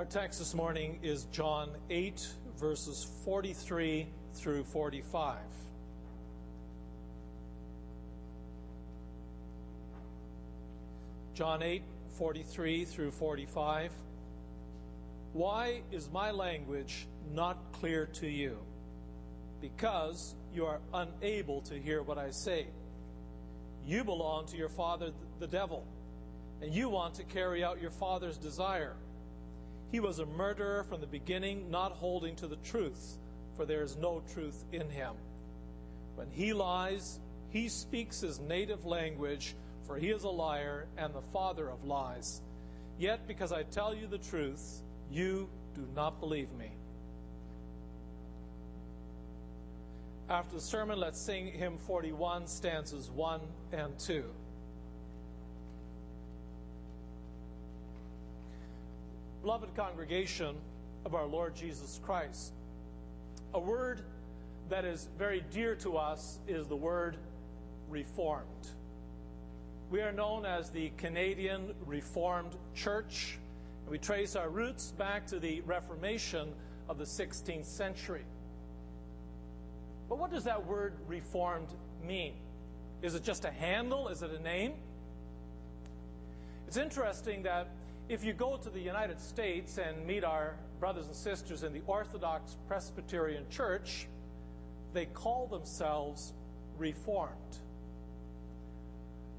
Our text this morning is John 8, verses 43 through 45. John 8, 43 through 45. Why is my language not clear to you? Because you are unable to hear what I say. You belong to your father, the devil, and you want to carry out your father's desire. He was a murderer from the beginning, not holding to the truth, for there is no truth in him. When he lies, he speaks his native language, for he is a liar and the father of lies. Yet, because I tell you the truth, you do not believe me. After the sermon, let's sing hymn 41, stanzas 1 and 2. Beloved congregation of our Lord Jesus Christ, a word that is very dear to us is the word reformed. We are known as the Canadian Reformed Church. And we trace our roots back to the Reformation of the 16th century. But what does that word reformed mean? Is it just a handle? Is it a name? It's interesting that if you go to the United States and meet our brothers and sisters in the Orthodox Presbyterian Church, they call themselves Reformed.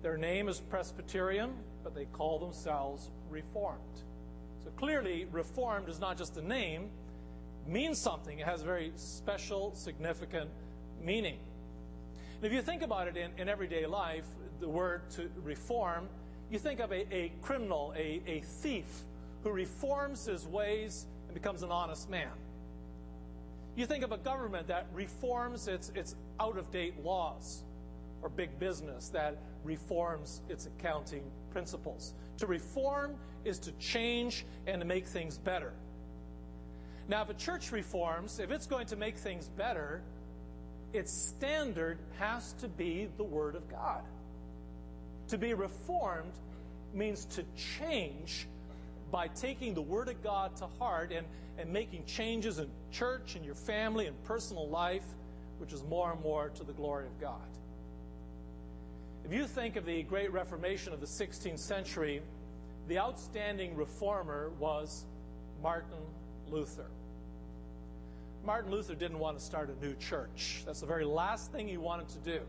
Their name is Presbyterian, but they call themselves Reformed. So clearly, Reformed is not just a name, it means something. It has a very special, significant meaning. And if you think about it in, in everyday life, the word to reform, you think of a, a criminal, a, a thief who reforms his ways and becomes an honest man. You think of a government that reforms its, its out of date laws, or big business that reforms its accounting principles. To reform is to change and to make things better. Now, if a church reforms, if it's going to make things better, its standard has to be the Word of God. To be reformed means to change by taking the Word of God to heart and, and making changes in church and your family and personal life, which is more and more to the glory of God. If you think of the Great Reformation of the 16th century, the outstanding reformer was Martin Luther. Martin Luther didn't want to start a new church. That's the very last thing he wanted to do.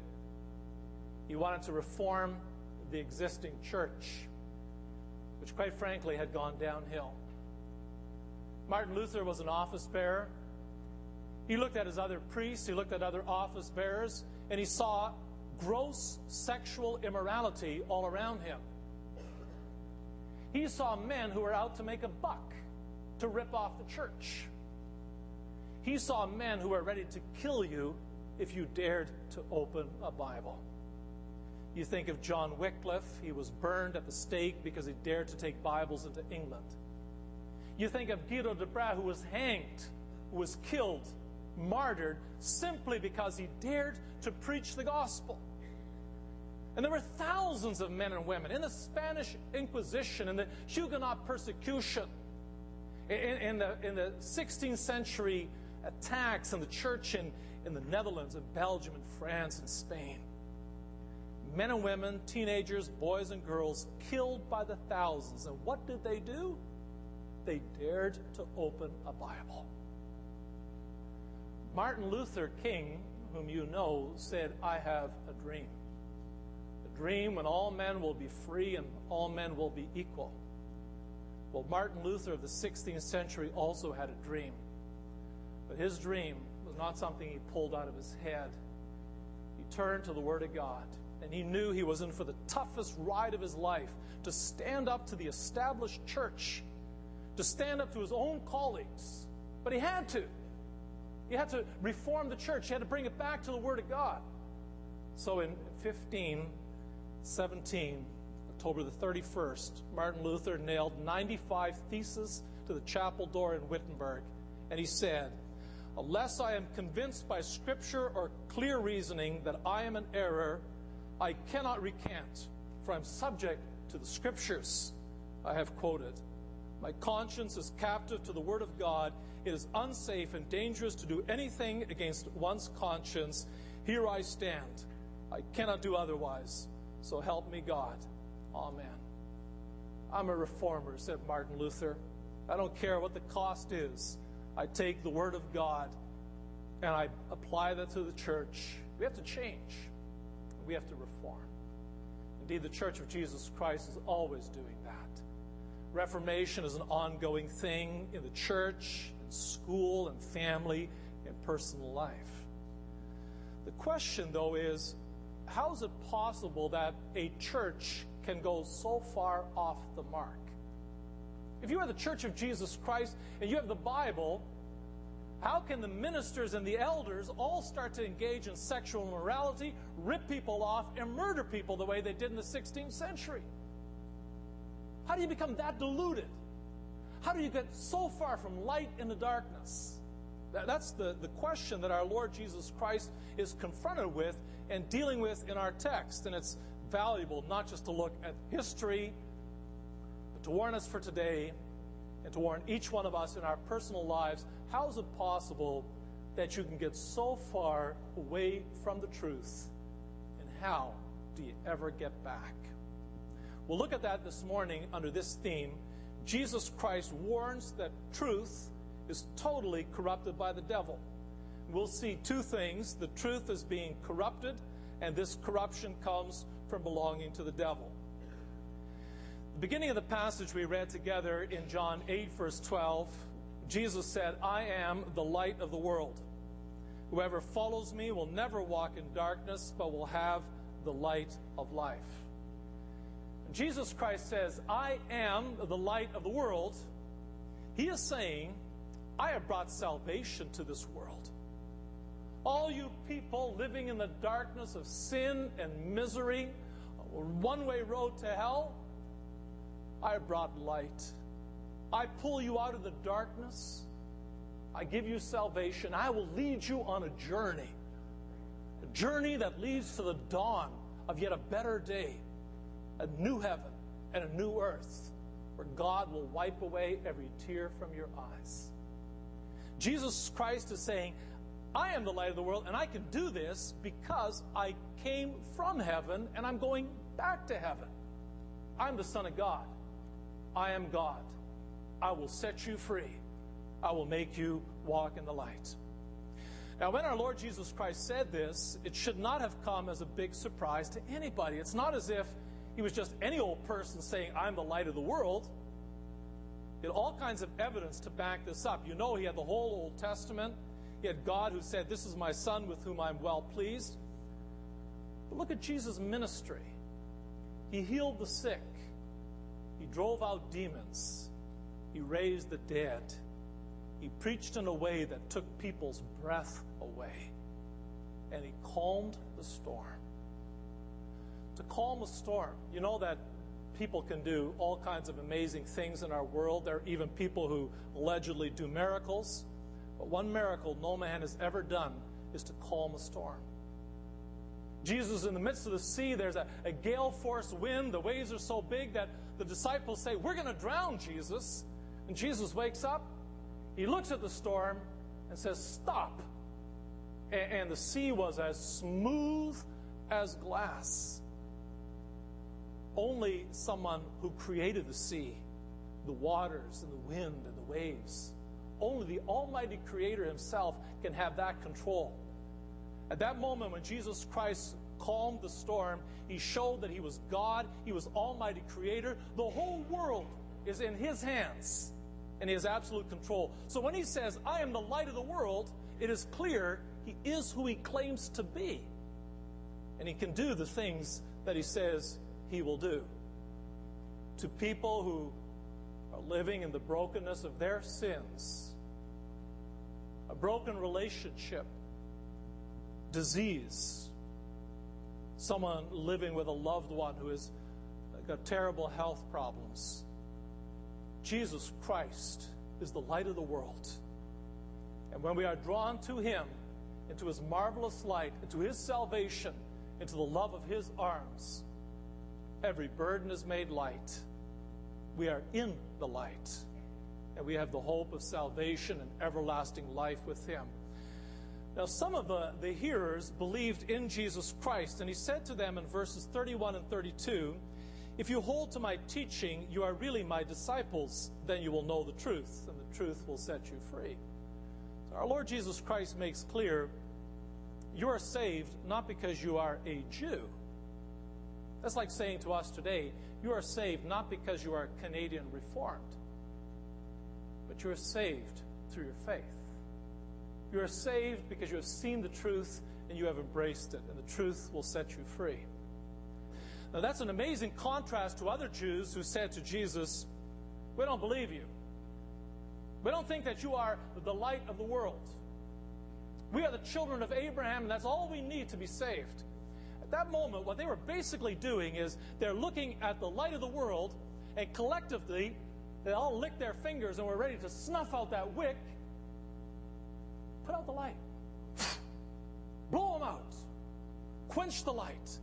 He wanted to reform the existing church, which, quite frankly, had gone downhill. Martin Luther was an office bearer. He looked at his other priests, he looked at other office bearers, and he saw gross sexual immorality all around him. He saw men who were out to make a buck, to rip off the church. He saw men who were ready to kill you if you dared to open a Bible. You think of John Wycliffe, he was burned at the stake because he dared to take Bibles into England. You think of Guido de Brès, who was hanged, who was killed, martyred, simply because he dared to preach the gospel. And there were thousands of men and women in the Spanish Inquisition, in the Huguenot persecution, in, in, the, in the 16th century attacks on the church in, in the Netherlands and Belgium and France and Spain. Men and women, teenagers, boys and girls killed by the thousands. And what did they do? They dared to open a Bible. Martin Luther King, whom you know, said, I have a dream. A dream when all men will be free and all men will be equal. Well, Martin Luther of the 16th century also had a dream. But his dream was not something he pulled out of his head. He turned to the Word of God, and he knew he was in for the toughest ride of his life to stand up to the established church, to stand up to his own colleagues. But he had to. He had to reform the church, he had to bring it back to the Word of God. So in 1517, October the 31st, Martin Luther nailed 95 theses to the chapel door in Wittenberg, and he said, Unless I am convinced by scripture or clear reasoning that I am in error, I cannot recant, for I'm subject to the scriptures I have quoted. My conscience is captive to the Word of God. It is unsafe and dangerous to do anything against one's conscience. Here I stand. I cannot do otherwise. So help me, God. Amen. I'm a reformer, said Martin Luther. I don't care what the cost is. I take the Word of God and I apply that to the church. We have to change. We have to reform. Indeed, the Church of Jesus Christ is always doing that. Reformation is an ongoing thing in the church, in school, and family, in personal life. The question, though, is how is it possible that a church can go so far off the mark? If you are the Church of Jesus Christ and you have the Bible, how can the ministers and the elders all start to engage in sexual immorality, rip people off, and murder people the way they did in the 16th century? How do you become that deluded? How do you get so far from light into darkness? That's the, the question that our Lord Jesus Christ is confronted with and dealing with in our text. And it's valuable not just to look at history, but to warn us for today and to warn each one of us in our personal lives how is it possible that you can get so far away from the truth? And how do you ever get back? We'll look at that this morning under this theme. Jesus Christ warns that truth is totally corrupted by the devil. We'll see two things the truth is being corrupted, and this corruption comes from belonging to the devil. The beginning of the passage we read together in John 8, verse 12, Jesus said, I am the light of the world. Whoever follows me will never walk in darkness, but will have the light of life. Jesus Christ says, I am the light of the world. He is saying, I have brought salvation to this world. All you people living in the darkness of sin and misery, one way road to hell, I brought light. I pull you out of the darkness. I give you salvation. I will lead you on a journey, a journey that leads to the dawn of yet a better day, a new heaven and a new earth, where God will wipe away every tear from your eyes. Jesus Christ is saying, I am the light of the world, and I can do this because I came from heaven and I'm going back to heaven. I'm the Son of God. I am God. I will set you free. I will make you walk in the light. Now, when our Lord Jesus Christ said this, it should not have come as a big surprise to anybody. It's not as if he was just any old person saying, I'm the light of the world. He had all kinds of evidence to back this up. You know, he had the whole Old Testament. He had God who said, This is my son with whom I'm well pleased. But look at Jesus' ministry. He healed the sick, he drove out demons, he raised the dead. He preached in a way that took people's breath away. And he calmed the storm. To calm a storm, you know that people can do all kinds of amazing things in our world. There are even people who allegedly do miracles. But one miracle no man has ever done is to calm a storm. Jesus, in the midst of the sea, there's a, a gale force wind. The waves are so big that the disciples say, We're going to drown, Jesus. And Jesus wakes up, he looks at the storm and says, Stop. And, and the sea was as smooth as glass. Only someone who created the sea, the waters and the wind and the waves, only the Almighty Creator Himself can have that control. At that moment when Jesus Christ calmed the storm, He showed that He was God, He was Almighty Creator. The whole world is in His hands and he has absolute control. So when he says, I am the light of the world, it is clear he is who he claims to be. And he can do the things that he says he will do. To people who are living in the brokenness of their sins, a broken relationship, disease, someone living with a loved one who has got terrible health problems Jesus Christ is the light of the world. And when we are drawn to Him, into His marvelous light, into His salvation, into the love of His arms, every burden is made light, we are in the light, and we have the hope of salvation and everlasting life with Him. Now, some of the, the hearers believed in Jesus Christ, and He said to them in verses 31 and 32 If you hold to my teaching, you are really my disciples, then you will know the truth, and the truth will set you free. So our Lord Jesus Christ makes clear you are saved not because you are a Jew. That's like saying to us today, you are saved not because you are Canadian Reformed, but you are saved through your faith. You are saved because you have seen the truth and you have embraced it, and the truth will set you free. Now, that's an amazing contrast to other Jews who said to Jesus, We don't believe you. We don't think that you are the light of the world. We are the children of Abraham, and that's all we need to be saved. At that moment, what they were basically doing is they're looking at the light of the world, and collectively, they all lick their fingers and were ready to snuff out that wick. Put out the light. Blow them out. Quench the light.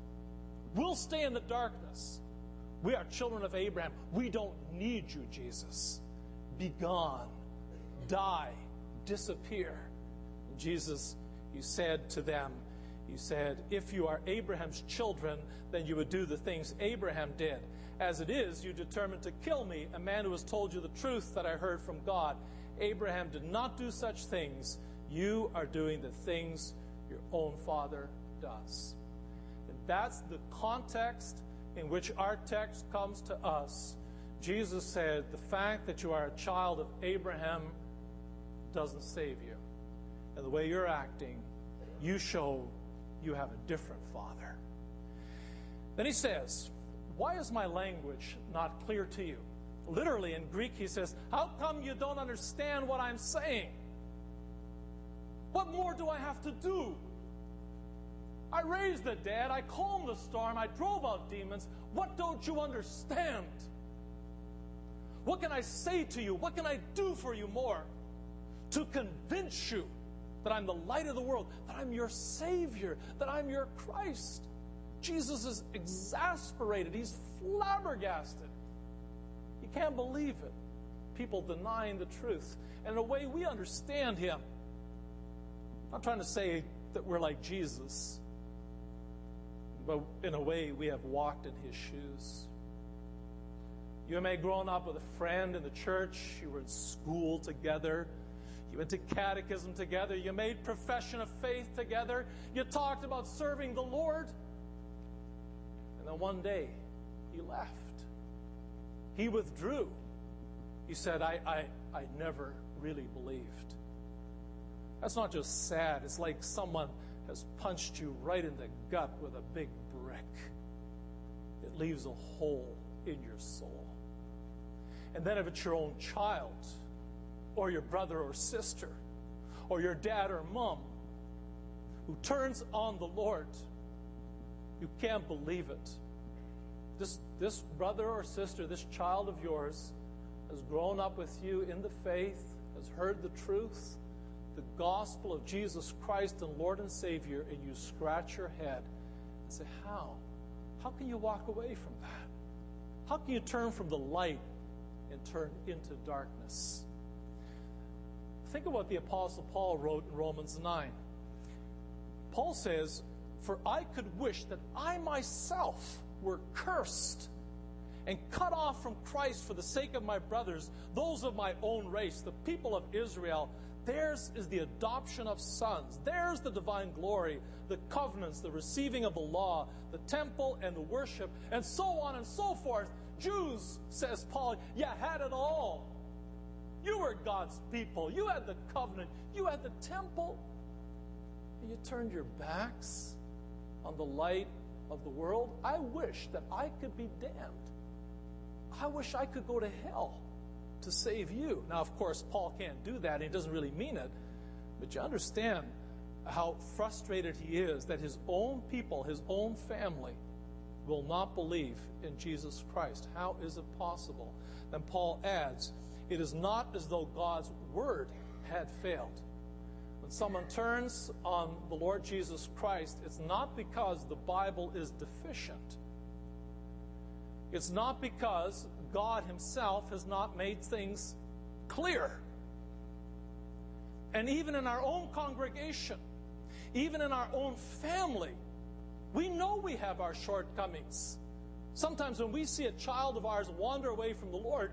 We'll stay in the darkness. We are children of Abraham. We don't need you, Jesus. Be gone. Die. Disappear. Jesus, you said to them, You said, If you are Abraham's children, then you would do the things Abraham did. As it is, you determined to kill me, a man who has told you the truth that I heard from God. Abraham did not do such things. You are doing the things your own father does. And that's the context in which our text comes to us. Jesus said, The fact that you are a child of Abraham doesn't save you and the way you're acting, you show you have a different father. Then he says, Why is my language not clear to you? Literally in Greek, he says, How come you don't understand what I'm saying? What more do I have to do? I raised the dead, I calmed the storm, I drove out demons. What don't you understand? What can I say to you? What can I do for you more to convince you that I'm the light of the world, that I'm your Savior, that I'm your Christ. Jesus is exasperated. He's flabbergasted. He can't believe it. People denying the truth. And in a way, we understand him. I'm trying to say that we're like Jesus, but in a way, we have walked in his shoes. You may have grown up with a friend in the church, you were in school together you went to catechism together. You made profession of faith together. You talked about serving the Lord. And then one day, he left. He withdrew. He said, I, I, I never really believed. That's not just sad, it's like someone has punched you right in the gut with a big brick. It leaves a hole in your soul. And then if it's your own child, or your brother or sister or your dad or mom who turns on the Lord, you can't believe it. This, this brother or sister, this child of yours, has grown up with you in the faith, has heard the truth, the gospel of Jesus Christ and Lord and Savior, and you scratch your head and say, How? How can you walk away from that? How can you turn from the light and turn into darkness? Think of what the Apostle Paul wrote in Romans 9. Paul says, For I could wish that I myself were cursed and cut off from Christ for the sake of my brothers, those of my own race, the people of Israel. Theirs is the adoption of sons. Theirs the divine glory, the covenants, the receiving of the law, the temple and the worship, and so on and so forth. Jews, says Paul, you had it all. You were God's people. You had the covenant. You had the temple. And you turned your backs on the light of the world. I wish that I could be damned. I wish I could go to hell to save you. Now, of course, Paul can't do that. He doesn't really mean it. But you understand how frustrated he is that his own people, his own family, will not believe in Jesus Christ. How is it possible? Then Paul adds, it is not as though God's word had failed. When someone turns on the Lord Jesus Christ, it's not because the Bible is deficient. It's not because God Himself has not made things clear. And even in our own congregation, even in our own family, we know we have our shortcomings. Sometimes when we see a child of ours wander away from the Lord,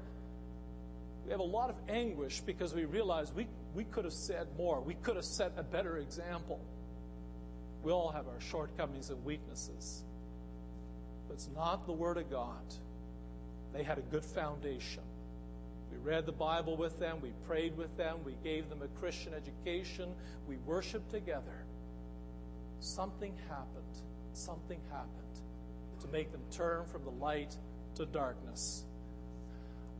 we have a lot of anguish because we realize we, we could have said more. We could have set a better example. We all have our shortcomings and weaknesses. But it's not the Word of God. They had a good foundation. We read the Bible with them, we prayed with them, we gave them a Christian education, we worshiped together. Something happened. Something happened to make them turn from the light to darkness.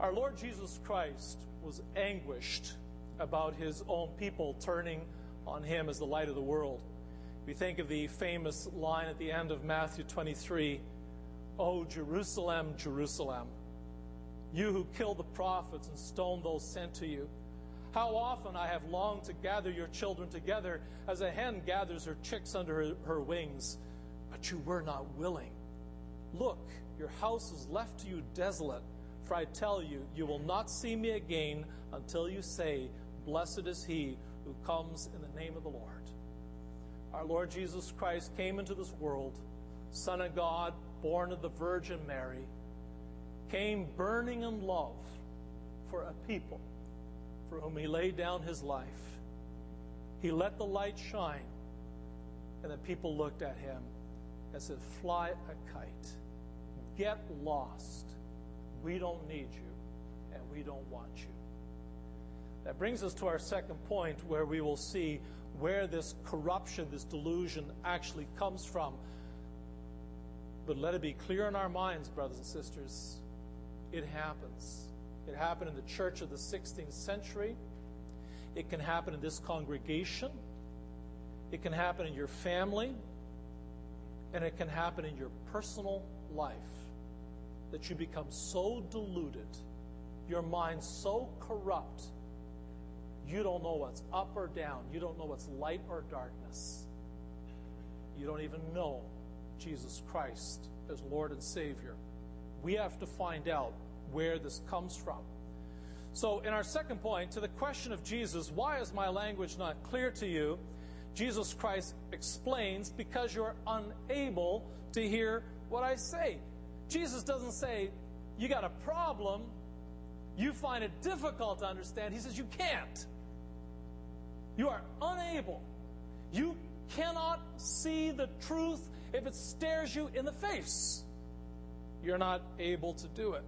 Our Lord Jesus Christ was anguished about his own people turning on him as the light of the world. We think of the famous line at the end of Matthew 23 Oh, Jerusalem, Jerusalem, you who killed the prophets and stoned those sent to you. How often I have longed to gather your children together as a hen gathers her chicks under her, her wings, but you were not willing. Look, your house is left to you desolate, for I tell you, you will not see me again until you say, Blessed is he who comes in the name of the Lord. Our Lord Jesus Christ came into this world, Son of God, born of the Virgin Mary, came burning in love for a people for whom he laid down his life. He let the light shine, and the people looked at him and said, Fly a kite. Get lost. We don't need you, and we don't want you. That brings us to our second point where we will see where this corruption, this delusion actually comes from. But let it be clear in our minds, brothers and sisters, it happens. It happened in the church of the 16th century. It can happen in this congregation. It can happen in your family. And it can happen in your personal life that you become so deluded, your mind so corrupt, you don't know what's up or down. You don't know what's light or darkness. You don't even know Jesus Christ as Lord and Savior. We have to find out where this comes from. So, in our second point, to the question of Jesus, why is my language not clear to you? Jesus Christ explains, because you're unable to hear what I say. Jesus doesn't say, you got a problem, you find it difficult to understand. He says, you can't. You are unable. You cannot see the truth if it stares you in the face. You're not able to do it.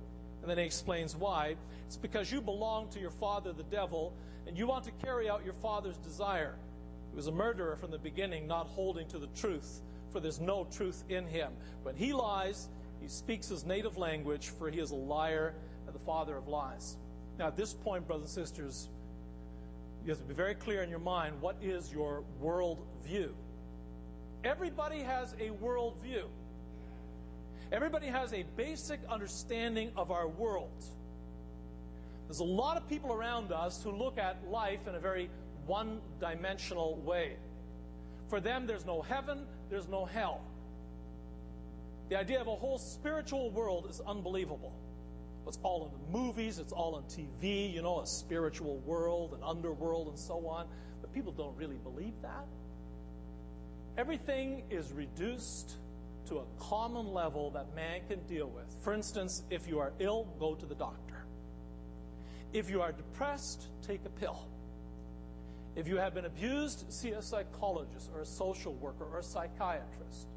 And then he explains why. It's because you belong to your father, the devil, and you want to carry out your father's desire. He was a murderer from the beginning, not holding to the truth, for there's no truth in him. When he lies, he speaks his native language, for he is a liar and the father of lies. Now, at this point, brothers and sisters, you have to be very clear in your mind what is your world view. Everybody has a world view. Everybody has a basic understanding of our world. There's a lot of people around us who look at life in a very one dimensional way. For them, there's no heaven, there's no hell. The idea of a whole spiritual world is unbelievable. It's all in the movies, it's all on TV, you know, a spiritual world, an underworld, and so on. But people don't really believe that. Everything is reduced to a common level that man can deal with. For instance, if you are ill, go to the doctor. If you are depressed, take a pill. If you have been abused, see a psychologist or a social worker or a psychiatrist.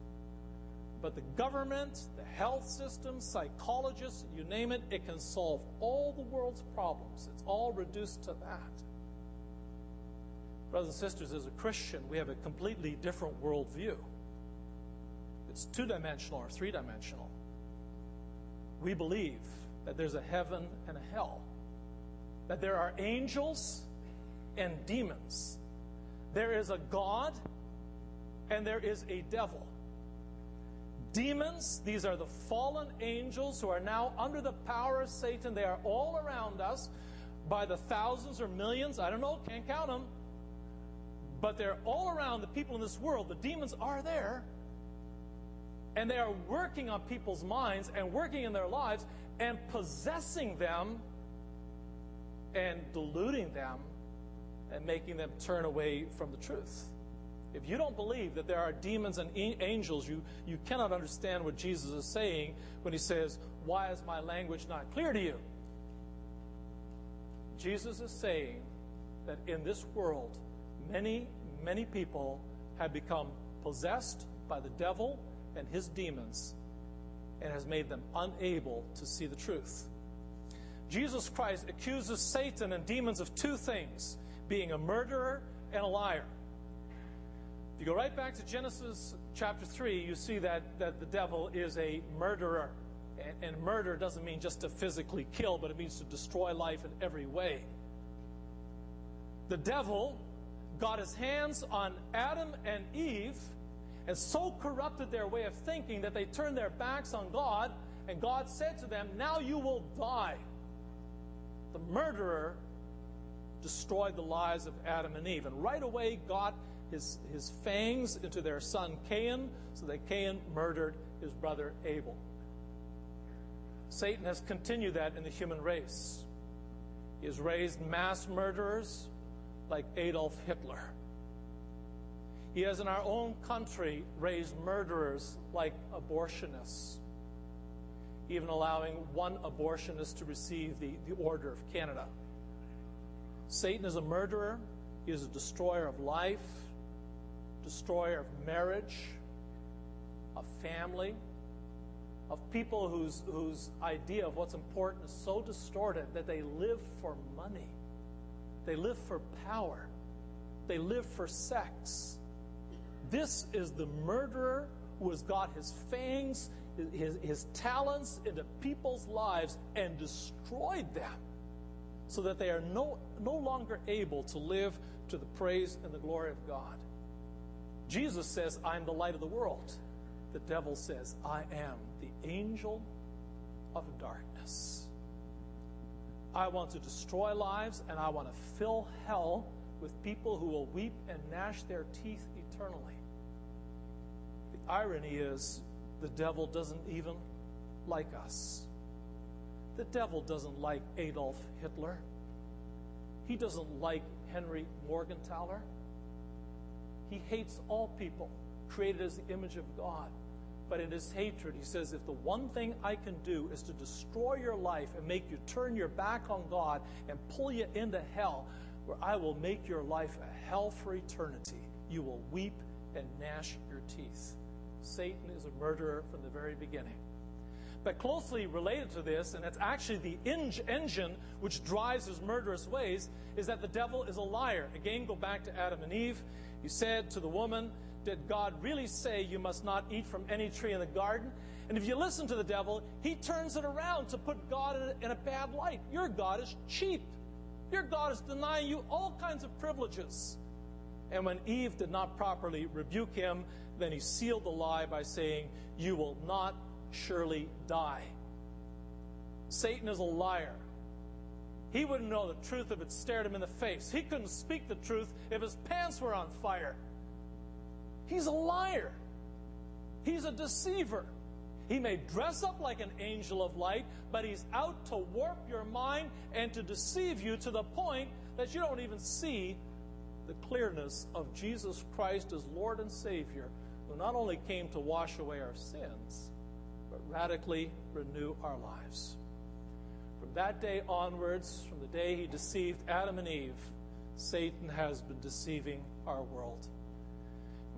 But the government, the health system, psychologists, you name it, it can solve all the world's problems. It's all reduced to that. Brothers and sisters, as a Christian, we have a completely different worldview it's two dimensional or three dimensional. We believe that there's a heaven and a hell, that there are angels and demons. There is a God and there is a devil. Demons, these are the fallen angels who are now under the power of Satan. They are all around us by the thousands or millions. I don't know, can't count them. But they're all around the people in this world. The demons are there. And they are working on people's minds and working in their lives. and possessing them and deluding them and making them turn away from the truth. If you don't believe that there are demons and angels, you, you cannot understand what Jesus is saying when he says, Why is my language not clear to you? Jesus is saying that in this world, many, many people have become possessed by the devil and his demons and has made them unable to see the truth. Jesus Christ accuses Satan and demons of two things being a murderer and a liar. If you go right back to Genesis chapter 3, you see that, that the devil is a murderer. And, and murder doesn't mean just to physically kill, but it means to destroy life in every way. The devil got his hands on Adam and Eve and so corrupted their way of thinking that they turned their backs on God, and God said to them, Now you will die. The murderer destroyed the lives of Adam and Eve, and right away got his, his fangs into their son Cain, so that Cain murdered his brother Abel. Satan has continued that in the human race. He has raised mass murderers like Adolf Hitler. He has in our own country raised murderers like abortionists, even allowing one abortionist to receive the, the Order of Canada. Satan is a murderer, he is a destroyer of life, destroyer of marriage, of family, of people whose, whose idea of what's important is so distorted that they live for money, they live for power, they live for sex this is the murderer who has got his fangs, his, his talents into people's lives and destroyed them so that they are no, no longer able to live to the praise and the glory of God. Jesus says, I'm the light of the world. The devil says, I am the angel of darkness. I want to destroy lives and I want to fill hell with people who will weep and gnash their teeth eternally irony is the devil doesn't even like us. The devil doesn't like Adolf Hitler. He doesn't like Henry Morgentaler. He hates all people created as the image of God. But in his hatred, he says, if the one thing I can do is to destroy your life and make you turn your back on God and pull you into hell, where I will make your life a hell for eternity, you will weep and gnash your teeth. Satan is a murderer from the very beginning. But closely related to this, and it's actually the engine which drives his murderous ways, is that the devil is a liar. Again, go back to Adam and Eve. He said to the woman, Did God really say you must not eat from any tree in the garden? And if you listen to the devil, he turns it around to put God in a, in a bad light. Your God is cheap. Your God is denying you all kinds of privileges. And when Eve did not properly rebuke him, then he sealed the lie by saying, You will not surely die. Satan is a liar. He wouldn't know the truth if it stared him in the face. He couldn't speak the truth if his pants were on fire. He's a liar. He's a deceiver. He may dress up like an angel of light, but he's out to warp your mind and to deceive you to the point that you don't even see the clearness of Jesus Christ as Lord and Savior, who not only came to wash away our sins, but radically renew our lives. From that day onwards, from the day he deceived Adam and Eve, Satan has been deceiving our world.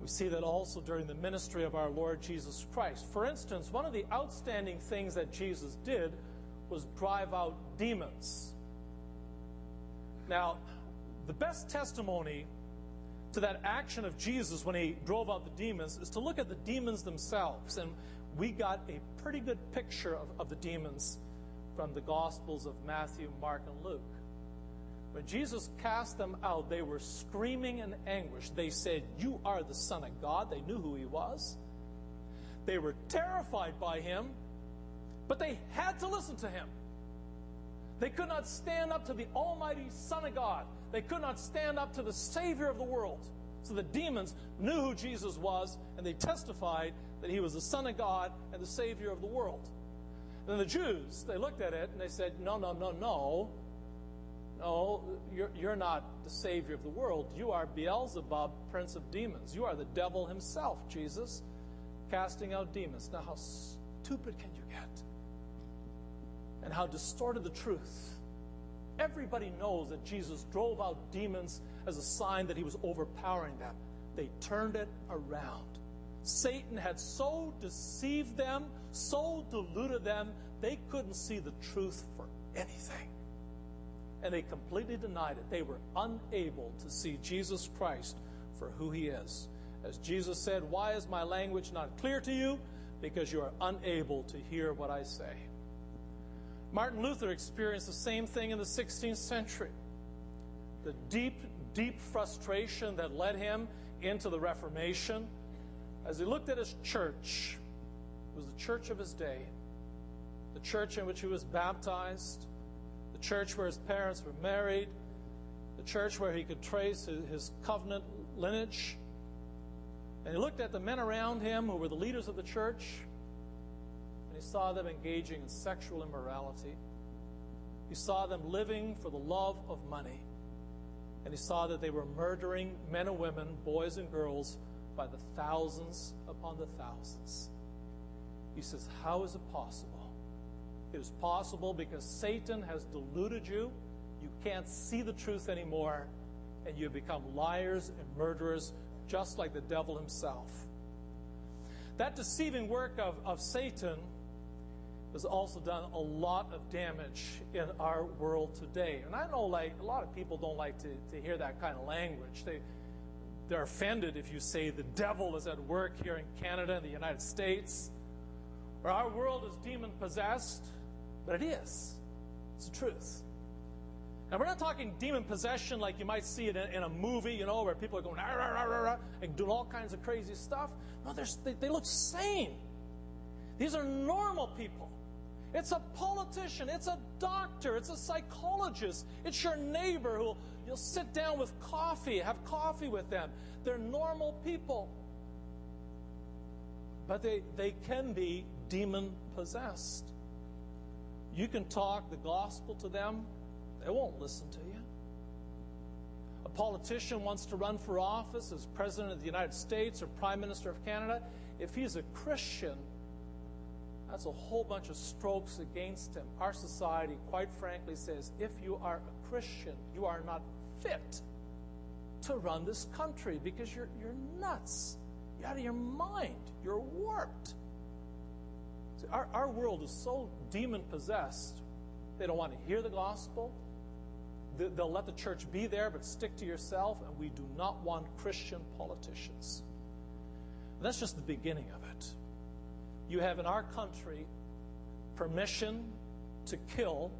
We see that also during the ministry of our Lord Jesus Christ. For instance, one of the outstanding things that Jesus did was drive out demons. Now, the best testimony to that action of Jesus when he drove out the demons is to look at the demons themselves. And we got a pretty good picture of, of the demons from the Gospels of Matthew, Mark, and Luke. When Jesus cast them out, they were screaming in anguish. They said, You are the Son of God. They knew who he was. They were terrified by him, but they had to listen to him. They could not stand up to the Almighty Son of God. They could not stand up to the Savior of the world. So the demons knew who Jesus was, and they testified that he was the Son of God and the Savior of the world. And Then the Jews, they looked at it and they said, No, no, no, no. No, you're, you're not the Savior of the world. You are Beelzebub, Prince of Demons. You are the devil himself, Jesus, casting out demons. Now, how stupid can you get? And how distorted the truth. Everybody knows that Jesus drove out demons as a sign that he was overpowering them. They turned it around. Satan had so deceived them, so deluded them, they couldn't see the truth for anything. And they completely denied it. They were unable to see Jesus Christ for who he is. As Jesus said, Why is my language not clear to you? Because you are unable to hear what I say. Martin Luther experienced the same thing in the 16th century. The deep, deep frustration that led him into the Reformation as he looked at his church, it was the church of his day, the church in which he was baptized, the church where his parents were married, the church where he could trace his covenant lineage. And he looked at the men around him who were the leaders of the church, and he saw them engaging in sexual immorality. He saw them living for the love of money. And he saw that they were murdering men and women, boys and girls, by the thousands upon the thousands. He says, How is it possible? It is possible because Satan has deluded you. You can't see the truth anymore, and you become liars and murderers, just like the devil himself. That deceiving work of, of Satan has also done a lot of damage in our world today. And I know like a lot of people don't like to, to hear that kind of language. They they're offended if you say the devil is at work here in Canada and the United States. Or our world is demon possessed, but it is. It's the truth. And we're not talking demon possession like you might see it in, in a movie, you know, where people are going rah, rah, rah, rah, and doing all kinds of crazy stuff. No, they, they look sane. These are normal people. It's a politician. It's a doctor. It's a psychologist. It's your neighbor who you'll sit down with coffee, have coffee with them. They're normal people. But they, they can be demon possessed. You can talk the gospel to them, they won't listen to you. A politician wants to run for office as president of the United States or prime minister of Canada. If he's a Christian, that's a whole bunch of strokes against him. Our society, quite frankly, says if you are a Christian, you are not fit to run this country because you're, you're nuts. You're out of your mind. You're warped. See, our, our world is so demon possessed, they don't want to hear the gospel. They'll let the church be there, but stick to yourself, and we do not want Christian politicians. That's just the beginning of it you have in our country permission to kill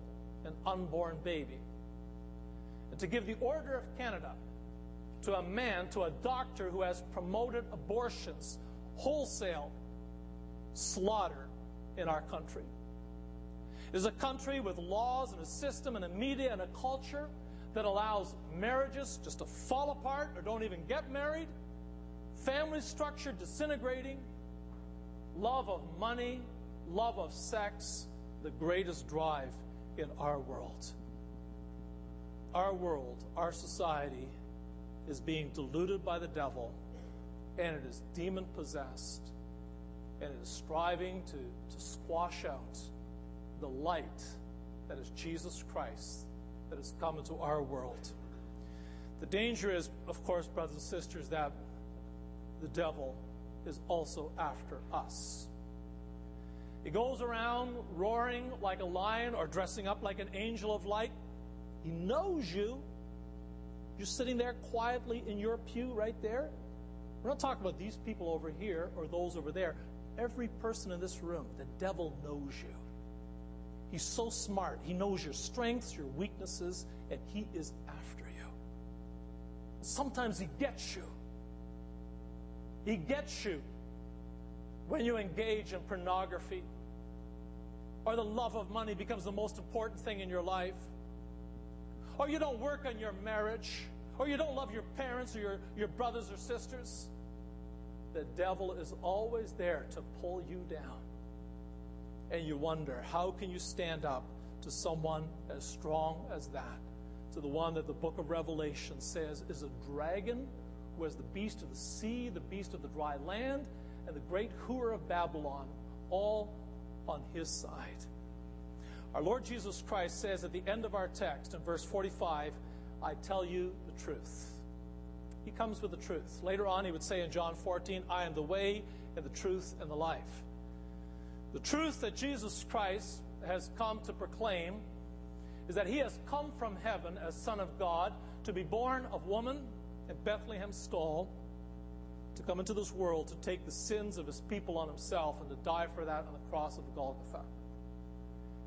an unborn baby. And to give the Order of Canada to a man, to a doctor who has promoted abortions, wholesale slaughter in our country. It is a country with laws and a system and a media and a culture that allows marriages just to fall apart or don't even get married, family structure disintegrating, love of money, love of sex, the greatest drive in our world. Our world, our society, is being deluded by the devil, and it is demon possessed, and it is striving to, to squash out the light that is Jesus Christ that has come into our world. The danger is, of course, brothers and sisters, that the devil is also after us. He goes around roaring like a lion or dressing up like an angel of light. He knows you. You're sitting there quietly in your pew right there. We're not talking about these people over here or those over there. Every person in this room, the devil knows you. He's so smart. He knows your strengths, your weaknesses, and he is after you. Sometimes he gets you. He gets you when you engage in pornography or the love of money becomes the most important thing in your life, or you don't work on your marriage, or you don't love your parents or your, your brothers or sisters, the devil is always there to pull you down. and you wonder, how can you stand up to someone as strong as that? To the one that the book of Revelation says is a dragon who has the beast of the sea, the beast of the dry land, and the great Whore of Babylon, all on his side. Our Lord Jesus Christ says at the end of our text in verse 45, I tell you the truth. He comes with the truth. Later on, he would say in John 14, I am the way and the truth and the life. The truth that Jesus Christ has come to proclaim is that he has come from heaven as Son of God to be born of woman in Bethlehem's stall, to come into this world to take the sins of his people on himself and to die for that on the cross of Golgotha.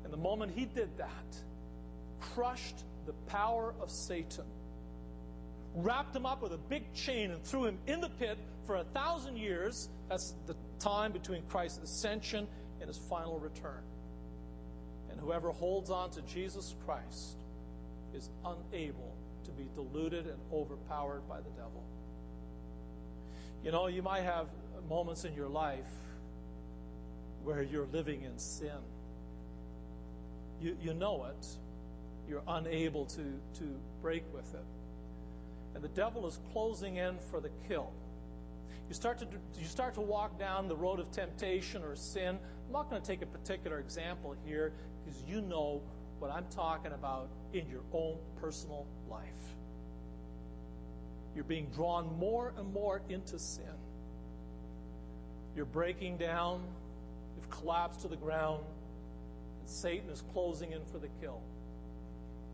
And the moment he did that, crushed the power of Satan, wrapped him up with a big chain, and threw him in the pit for a thousand years. That's the time between Christ's ascension and his final return. And whoever holds on to Jesus Christ is unable to be deluded and overpowered by the devil. You know, you might have moments in your life where you're living in sin. You, you know it. You're unable to, to break with it. And the devil is closing in for the kill. You start to you start to walk down the road of temptation or sin. I'm not going to take a particular example here because you know what I'm talking about in your own personal life. You're being drawn more and more into sin. You're breaking down. You've collapsed to the ground. And Satan is closing in for the kill.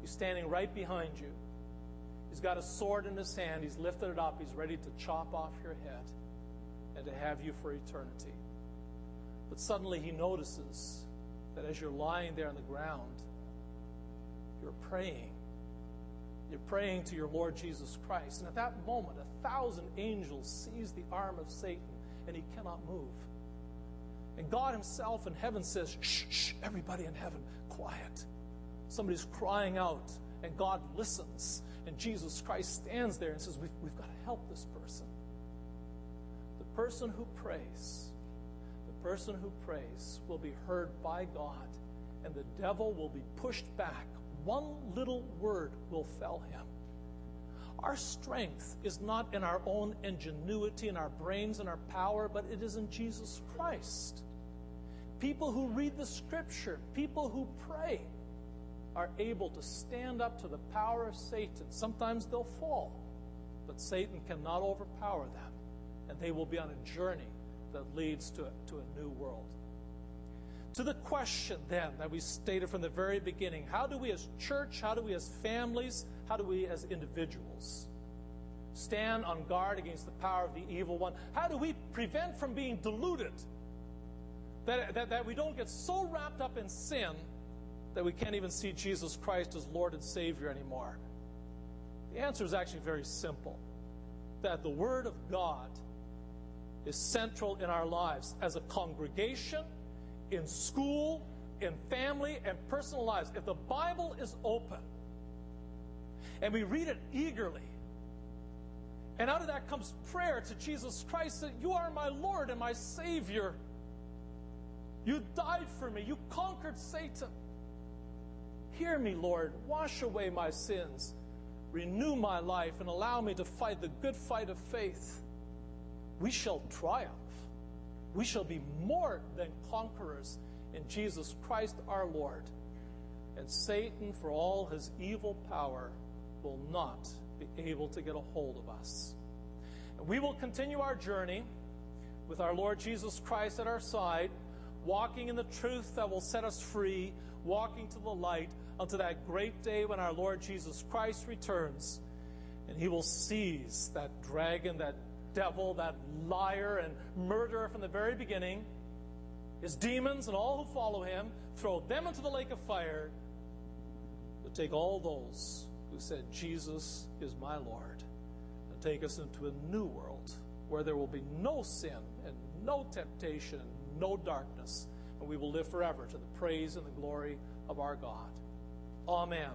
He's standing right behind you. He's got a sword in his hand. He's lifted it up. He's ready to chop off your head and to have you for eternity. But suddenly he notices that as you're lying there on the ground, you're praying. You're praying to your Lord Jesus Christ. And at that moment, a thousand angels seize the arm of Satan and he cannot move. And God Himself in heaven says, Shh, shh, everybody in heaven, quiet. Somebody's crying out, and God listens. And Jesus Christ stands there and says, We've, we've got to help this person. The person who prays, the person who prays will be heard by God, and the devil will be pushed back. One little word will fell him. Our strength is not in our own ingenuity, in our brains, and our power, but it is in Jesus Christ. People who read the scripture, people who pray, are able to stand up to the power of Satan. Sometimes they'll fall, but Satan cannot overpower them, and they will be on a journey that leads to, to a new world. To the question then that we stated from the very beginning how do we as church, how do we as families, how do we as individuals stand on guard against the power of the evil one? How do we prevent from being deluded? That, that, that we don't get so wrapped up in sin that we can't even see Jesus Christ as Lord and Savior anymore? The answer is actually very simple that the Word of God is central in our lives as a congregation, in school, in family, and personal lives. If the Bible is open and we read it eagerly, and out of that comes prayer to Jesus Christ that you are my Lord and my Savior. You died for me. You conquered Satan. Hear me, Lord. Wash away my sins. Renew my life and allow me to fight the good fight of faith. We shall triumph. We shall be more than conquerors in Jesus Christ our Lord. And Satan, for all his evil power, will not be able to get a hold of us. And we will continue our journey with our Lord Jesus Christ at our side, walking in the truth that will set us free, walking to the light unto that great day when our Lord Jesus Christ returns. And he will seize that dragon, that devil, that liar and murderer from the very beginning, his demons and all who follow him, throw them into the lake of fire to take all those who said, Jesus is my Lord, and take us into a new world where there will be no sin and no temptation and no darkness, and we will live forever to the praise and the glory of our God. Amen.